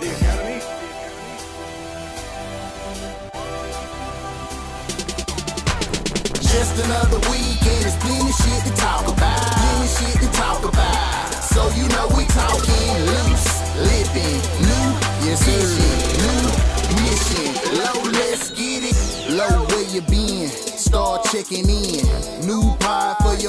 The Academy. Just another week and there's plenty shit to talk about. Plenty shit to talk about. So you know we talking loose, lippin', new yes, vision, new mission. Low, let's get it. Low, where you been? Start checking in. New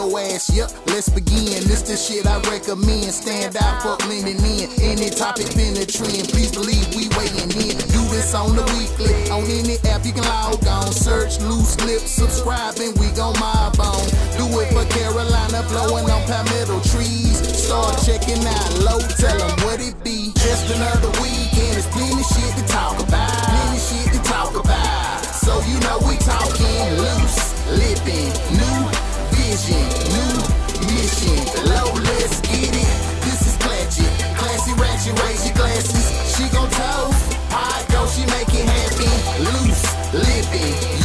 your ass, yep, let's begin. This the shit I recommend. Stand out, fuck blending in. Any topic been a trend, please believe we weighing in. Do this on the weekly. On any app you can log on. Search loose lips, subscribe, and we gon' mob on. Do it for Carolina, blowing on palmetto trees. Start checking out low, tell them what it be. Just another weekend, there's plenty shit to talk about. Plenty shit to talk about. So you know we talking loose, lippin', new Loose,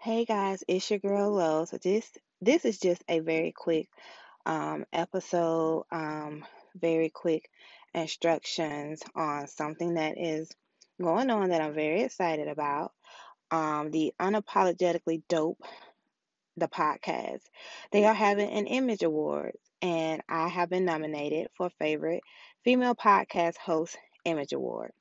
Hey guys, it's your girl Lo. So this this is just a very quick um, episode, um, very quick instructions on something that is going on that I'm very excited about. Um, the unapologetically dope, the podcast. They are having an Image Awards, and I have been nominated for favorite female podcast host Image Award.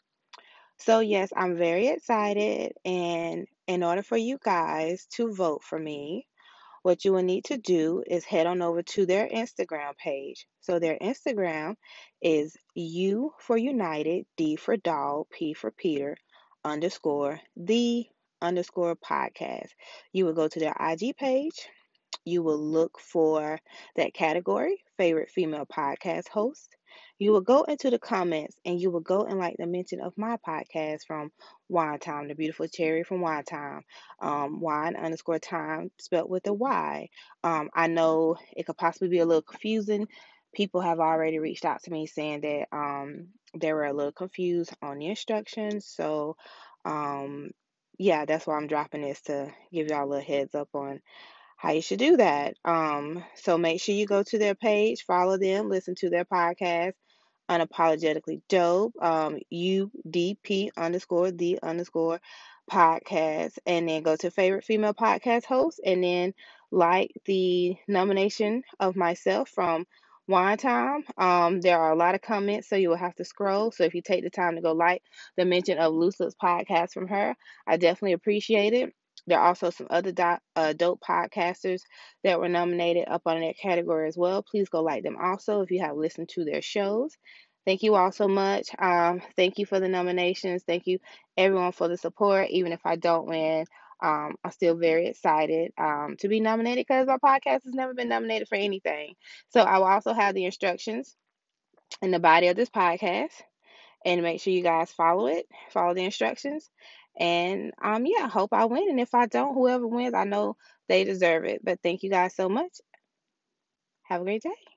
So, yes, I'm very excited. And in order for you guys to vote for me, what you will need to do is head on over to their Instagram page. So, their Instagram is U for United, D for Dog, P for Peter, underscore the underscore podcast. You will go to their IG page. You will look for that category, favorite female podcast host. You will go into the comments and you will go and like the mention of my podcast from Wine Time, the beautiful cherry from Wine Time, um, wine underscore time spelled with a Y. Um, I know it could possibly be a little confusing. People have already reached out to me saying that um, they were a little confused on the instructions. So, um, yeah, that's why I'm dropping this to give y'all a little heads up on how you should do that. Um, so make sure you go to their page, follow them, listen to their podcast, unapologetically dope, um, UDP underscore the underscore podcast, and then go to favorite female podcast host, and then like the nomination of myself from Wine Time. Um, there are a lot of comments, so you will have to scroll. So if you take the time to go like the mention of Loose podcast from her, I definitely appreciate it. There are also some other do- uh, dope podcasters that were nominated up on that category as well. Please go like them also if you have listened to their shows. Thank you all so much. Um, thank you for the nominations. Thank you everyone for the support. Even if I don't win, um, I'm still very excited um, to be nominated because my podcast has never been nominated for anything. So I will also have the instructions in the body of this podcast, and make sure you guys follow it, follow the instructions, and um, yeah, I hope I win. And if I don't, whoever wins, I know they deserve it. But thank you guys so much. Have a great day.